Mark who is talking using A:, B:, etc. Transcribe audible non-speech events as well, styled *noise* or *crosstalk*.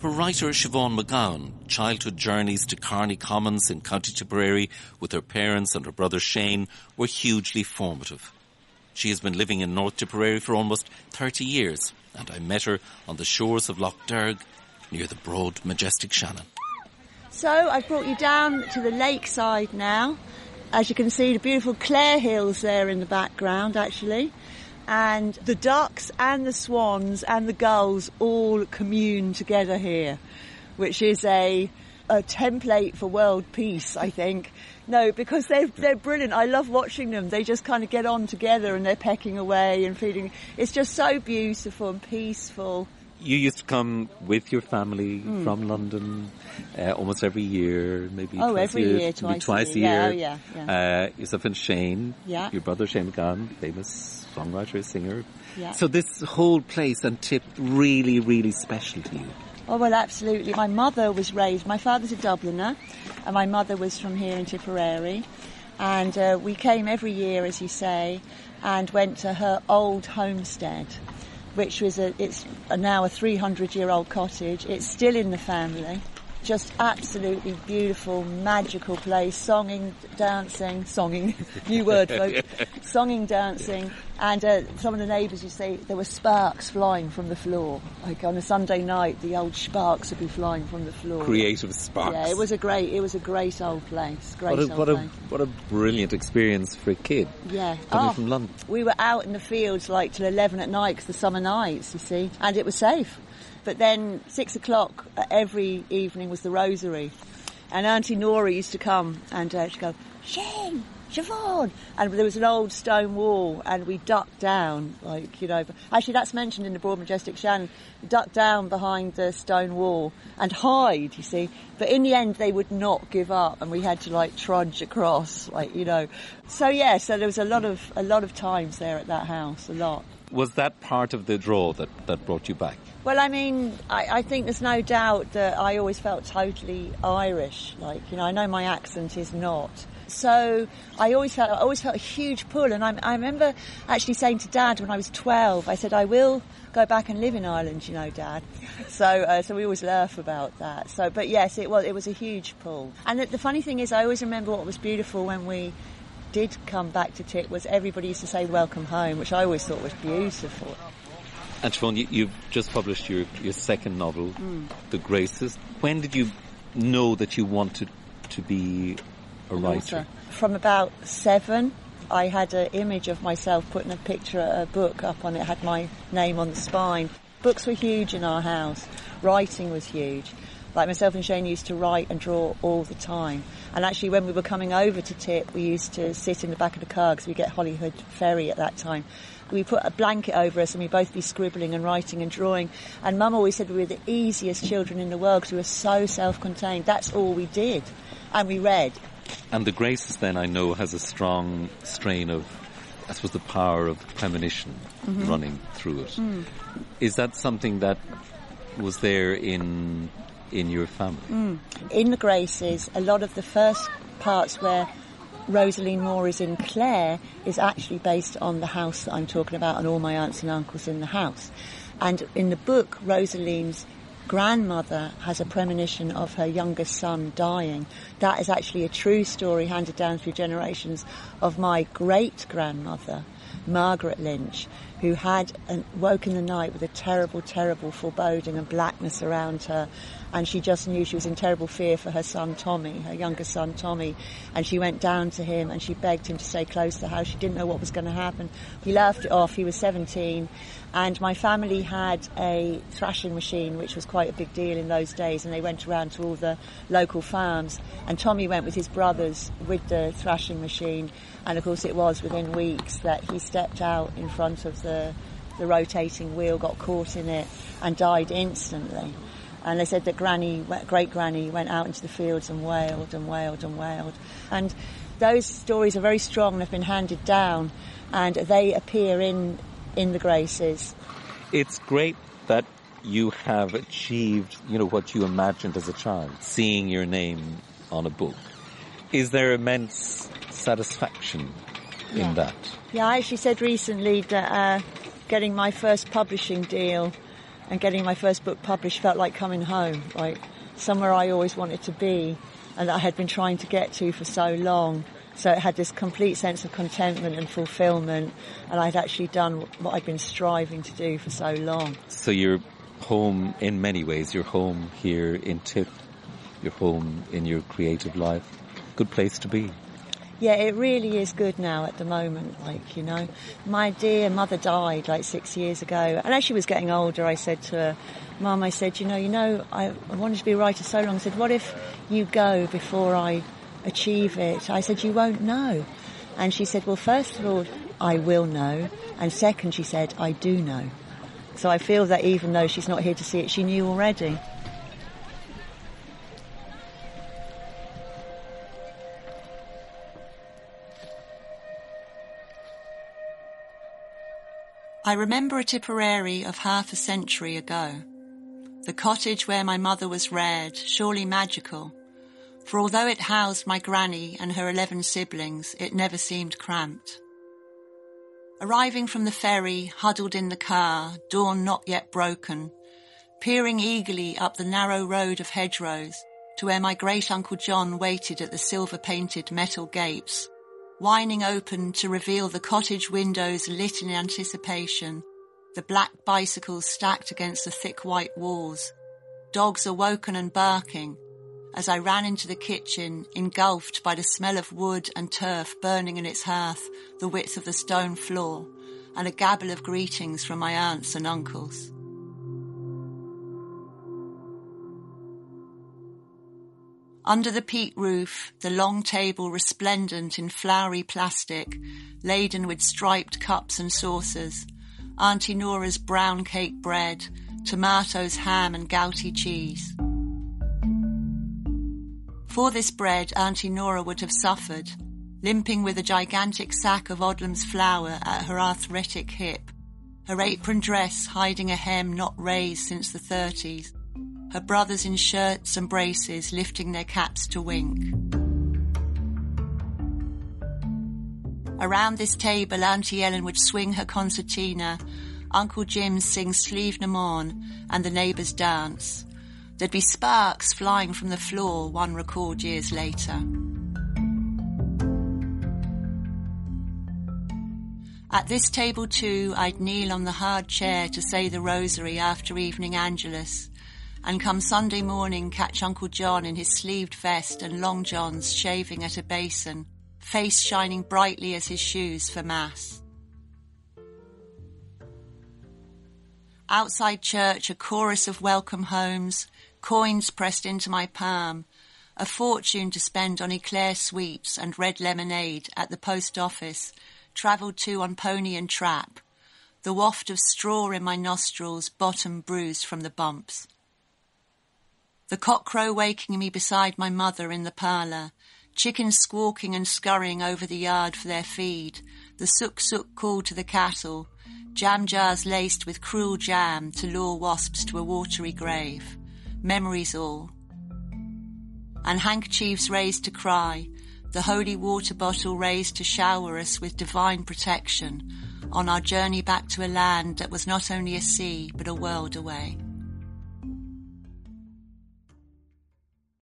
A: For writer Siobhan MacGowan, childhood journeys to Carney Commons in County Tipperary with her parents and her brother Shane were hugely formative. She has been living in North Tipperary for almost 30 years, and I met her on the shores of Lough Derg near the broad, majestic Shannon.
B: So I've brought you down to the lakeside now. As you can see, the beautiful Clare Hills there in the background, actually and the ducks and the swans and the gulls all commune together here, which is a, a template for world peace, I think. No, because they're, they're brilliant. I love watching them. They just kind of get on together and they're pecking away and feeding. It's just so beautiful and peaceful.
A: You used to come with your family mm. from London uh, almost every year, maybe
B: oh,
A: twice
B: every
A: a
B: year,
A: year,
B: twice,
A: twice
B: a year. Yeah, oh, yeah, yeah. Uh,
A: yourself and Shane,
B: yeah.
A: your brother Shane MacGowan, famous songwriter, singer.
B: Yeah.
A: So this whole place and Tip really, really special to you.
B: Oh well, absolutely. My mother was raised. My father's a Dubliner, and my mother was from here in Tipperary, and uh, we came every year, as you say, and went to her old homestead, which was a. It's now a 300 year old cottage. It's still in the family just absolutely beautiful, magical place, songing, dancing, songing, *laughs* new word folks, *laughs* songing, dancing, and uh, some of the neighbours you see, there were sparks flying from the floor. Like on a Sunday night, the old sparks would be flying from the floor.
A: Creative sparks.
B: Yeah, it was a great, it was a great old place. Great
A: what a,
B: old
A: what
B: place.
A: a what a brilliant experience for a kid.
B: Yeah,
A: coming
B: oh,
A: from London.
B: We were out in the fields like till eleven at night, cause the summer nights, you see, and it was safe. But then six o'clock every evening was the rosary. And Auntie Nora used to come and uh, she'd go, Shane, Siobhan! And there was an old stone wall and we ducked down, like, you know, actually that's mentioned in the Broad Majestic Shannon, ducked down behind the stone wall and hide, you see. But in the end they would not give up and we had to like trudge across, like, you know. So yeah, so there was a lot of, a lot of times there at that house, a lot.
A: Was that part of the draw that, that brought you back?
B: Well, I mean, I, I, think there's no doubt that I always felt totally Irish. Like, you know, I know my accent is not. So I always felt, I always felt a huge pull. And I, I remember actually saying to Dad when I was 12, I said, I will go back and live in Ireland, you know, Dad. *laughs* So, uh, so we always laugh about that. So, but yes, it was, it was a huge pull. And the, the funny thing is, I always remember what was beautiful when we did come back to Tip was everybody used to say welcome home, which I always thought was beautiful.
A: And Siobhan, you, have just published your, your second novel, mm. The Graces. When did you know that you wanted to be a writer?
B: From about seven. I had an image of myself putting a picture, of a book up on it, had my name on the spine. Books were huge in our house. Writing was huge. Like myself and Shane used to write and draw all the time. And actually, when we were coming over to Tip, we used to sit in the back of the car because we get Holyhead Ferry at that time we put a blanket over us and we'd both be scribbling and writing and drawing. And Mum always said we were the easiest children in the world because we were so self-contained. That's all we did. And we read.
A: And the Graces then, I know, has a strong strain of, I suppose, the power of premonition mm-hmm. running through it. Mm. Is that something that was there in in your family?
B: Mm. In the Graces, a lot of the first parts where Rosaleen Moore is in Clare is actually based on the house that I'm talking about and all my aunts and uncles in the house. And in the book, Rosaleen's grandmother has a premonition of her youngest son dying. That is actually a true story handed down through generations of my great grandmother, Margaret Lynch, who had woke in the night with a terrible, terrible foreboding and blackness around her and she just knew she was in terrible fear for her son Tommy, her younger son Tommy, and she went down to him and she begged him to stay close to the house. She didn't know what was going to happen. He laughed it off. He was 17, and my family had a thrashing machine, which was quite a big deal in those days, and they went around to all the local farms, and Tommy went with his brothers with the thrashing machine, and of course it was within weeks that he stepped out in front of the the rotating wheel, got caught in it, and died instantly. And they said that Granny, great Granny, went out into the fields and wailed and wailed and wailed. And those stories are very strong and have been handed down, and they appear in in the Graces.
A: It's great that you have achieved, you know, what you imagined as a child, seeing your name on a book. Is there immense satisfaction
B: yeah.
A: in that?
B: Yeah, I actually said recently that uh, getting my first publishing deal and getting my first book published felt like coming home, like somewhere I always wanted to be and that I had been trying to get to for so long. So it had this complete sense of contentment and fulfillment, and I'd actually done what I'd been striving to do for so long.
A: So you're home in many ways. You're home here in Tip. You're home in your creative life. Good place to be.
B: Yeah, it really is good now at the moment. Like, you know, my dear mother died like six years ago. And as she was getting older, I said to her, Mum, I said, you know, you know, I, I wanted to be a writer so long. I said, what if you go before I achieve it? I said, you won't know. And she said, well, first of all, I will know. And second, she said, I do know. So I feel that even though she's not here to see it, she knew already. I remember a Tipperary of half a century ago. The cottage where my mother was reared, surely magical, for although it housed my granny and her eleven siblings, it never seemed cramped. Arriving from the ferry, huddled in the car, dawn not yet broken, peering eagerly up the narrow road of hedgerows to where my great uncle John waited at the silver painted metal gates, whining open to reveal the cottage windows lit in anticipation, the black bicycles stacked against the thick white walls, dogs awoken and barking, as I ran into the kitchen, engulfed by the smell of wood and turf burning in its hearth, the width of the stone floor, and a gabble of greetings from my aunts and uncles. Under the peat roof, the long table resplendent in flowery plastic, laden with striped cups and saucers, Auntie Nora's brown cake bread, tomatoes, ham and Galtee cheese. For this bread, Auntie Nora would have suffered, limping with a gigantic sack of Odlum's flour at her arthritic hip, her apron dress hiding a hem not raised since the thirties, her brothers in shirts and braces lifting their caps to wink. Around this table, Auntie Ellen would swing her concertina, Uncle Jim sing Sliabh na mBan, and the neighbours dance. There'd be sparks flying from the floor, one recalled years later. At this table too, I'd kneel on the hard chair to say the rosary after evening Angelus, and come Sunday morning catch Uncle John in his sleeved vest and long johns shaving at a basin, face shining brightly as his shoes for Mass. Outside church, a chorus of welcome homes, coins pressed into my palm, a fortune to spend on eclair sweets and red lemonade at the post office, travelled to on pony and trap, the waft of straw in my nostrils, bottom bruised from the bumps. The cockcrow waking me beside my mother in the parlour, chickens squawking and scurrying over the yard for their feed, the sook sook call to the cattle, jam jars laced with cruel jam to lure wasps to a watery grave memories all. And handkerchiefs raised to cry, the holy water bottle raised to shower us with divine protection on our journey back to a land that was not only a sea but a world away.